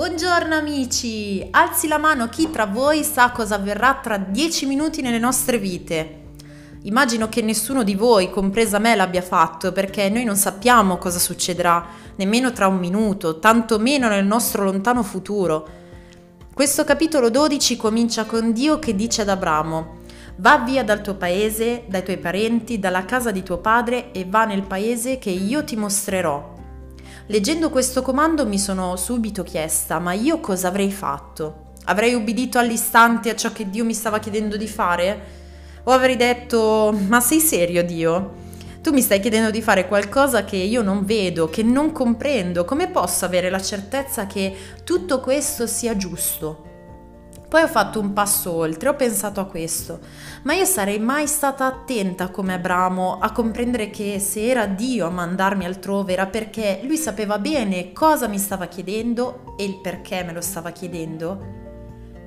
Buongiorno amici! Alzi la mano chi tra voi sa cosa avverrà tra dieci minuti nelle nostre vite. Immagino che nessuno di voi, compresa me, l'abbia fatto perché noi non sappiamo cosa succederà, nemmeno tra un minuto, tanto meno nel nostro lontano futuro. Questo capitolo 12 comincia con Dio che dice ad Abramo, Va via dal tuo paese, dai tuoi parenti, dalla casa di tuo padre e va nel paese che io ti mostrerò. Leggendo questo comando mi sono subito chiesta, ma io cosa avrei fatto? Avrei ubbidito all'istante a ciò che Dio mi stava chiedendo di fare? O avrei detto, ma sei serio Dio? Tu mi stai chiedendo di fare qualcosa che io non vedo, che non comprendo. Come posso avere la certezza che tutto questo sia giusto? Poi ho fatto un passo oltre, ho pensato a questo, ma io sarei mai stata attenta come Abramo a comprendere che se era Dio a mandarmi altrove era perché lui sapeva bene cosa mi stava chiedendo e il perché me lo stava chiedendo.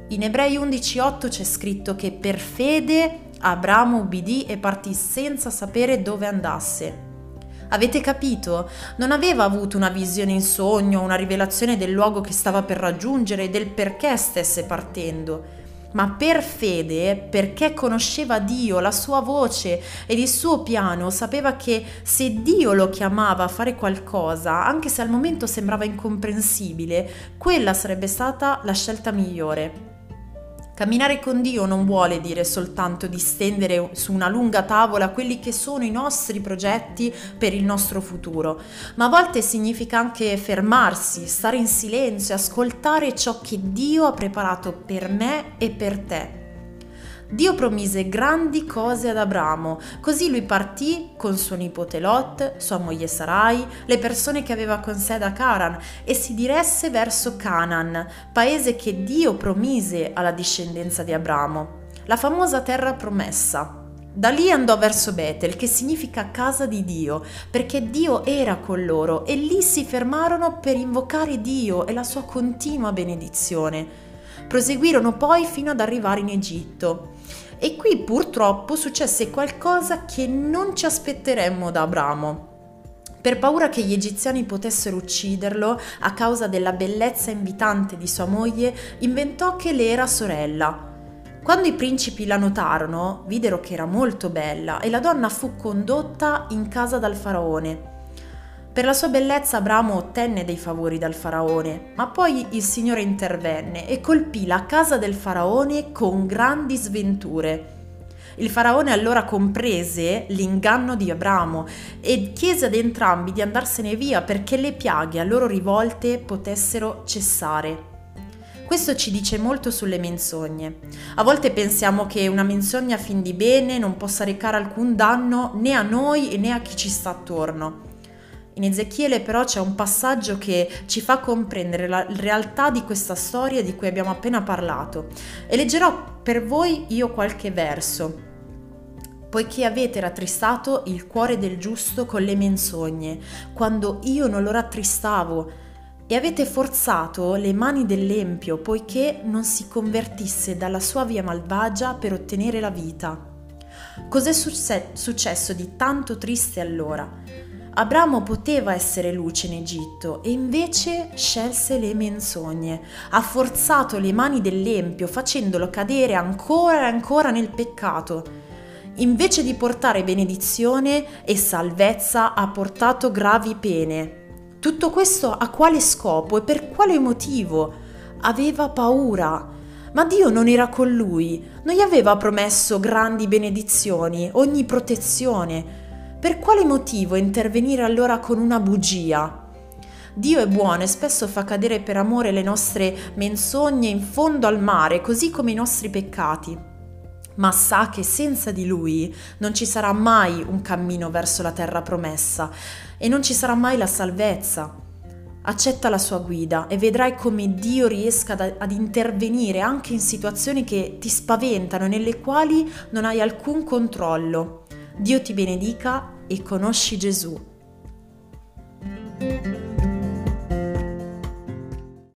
In Ebrei 11:8 c'è scritto che per fede Abramo ubbidì e partì senza sapere dove andasse. Avete capito? Non aveva avuto una visione in sogno, una rivelazione del luogo che stava per raggiungere e del perché stesse partendo ma per fede, perché conosceva Dio, la sua voce ed il suo piano, sapeva che se Dio lo chiamava a fare qualcosa, anche se al momento sembrava incomprensibile, quella sarebbe stata la scelta migliore. Camminare con Dio non vuole dire soltanto di stendere su una lunga tavola quelli che sono i nostri progetti per il nostro futuro, ma a volte significa anche fermarsi, stare in silenzio, ascoltare ciò che Dio ha preparato per me e per te. Dio promise grandi cose ad Abramo, così lui partì con suo nipote Lot, sua moglie Sarai, le persone che aveva con sé da Caran e si diresse verso Canaan, paese che Dio promise alla discendenza di Abramo, la famosa terra promessa. Da lì andò verso Betel, che significa casa di Dio, perché Dio era con loro e lì si fermarono per invocare Dio e la sua continua benedizione. Proseguirono poi fino ad arrivare in Egitto. E qui purtroppo successe qualcosa che non ci aspetteremmo da Abramo. Per paura che gli egiziani potessero ucciderlo a causa della bellezza invitante di sua moglie, inventò che le era sorella. Quando i principi la notarono, videro che era molto bella e la donna fu condotta in casa dal faraone. Per la sua bellezza Abramo ottenne dei favori dal faraone, ma poi il Signore intervenne e colpì la casa del faraone con grandi sventure. Il faraone allora comprese l'inganno di Abramo e chiese ad entrambi di andarsene via perché le piaghe a loro rivolte potessero cessare. Questo ci dice molto sulle menzogne. A volte pensiamo che una menzogna fin di bene non possa recare alcun danno né a noi né a chi ci sta attorno. In Ezechiele però c'è un passaggio che ci fa comprendere la realtà di questa storia di cui abbiamo appena parlato e leggerò per voi io qualche verso. Poiché avete rattristato il cuore del giusto con le menzogne, quando io non lo rattristavo, e avete forzato le mani dell'empio, poiché non si convertisse dalla sua via malvagia per ottenere la vita. Cos'è successo di tanto triste allora? Abramo poteva essere luce in Egitto e invece scelse le menzogne, ha forzato le mani dell'empio facendolo cadere ancora e ancora nel peccato. Invece di portare benedizione e salvezza ha portato gravi pene. Tutto questo a quale scopo e per quale motivo? Aveva paura. Ma Dio non era con lui, non gli aveva promesso grandi benedizioni, ogni protezione per quale motivo intervenire allora con una bugia? Dio è buono e spesso fa cadere per amore le nostre menzogne in fondo al mare, così come i nostri peccati. Ma sa che senza di Lui non ci sarà mai un cammino verso la terra promessa e non ci sarà mai la salvezza. Accetta la sua guida e vedrai come Dio riesca ad, ad, intervenire anche in situazioni che ti spaventano e nelle quali non hai alcun controllo. Dio ti benedica e conosci Gesù.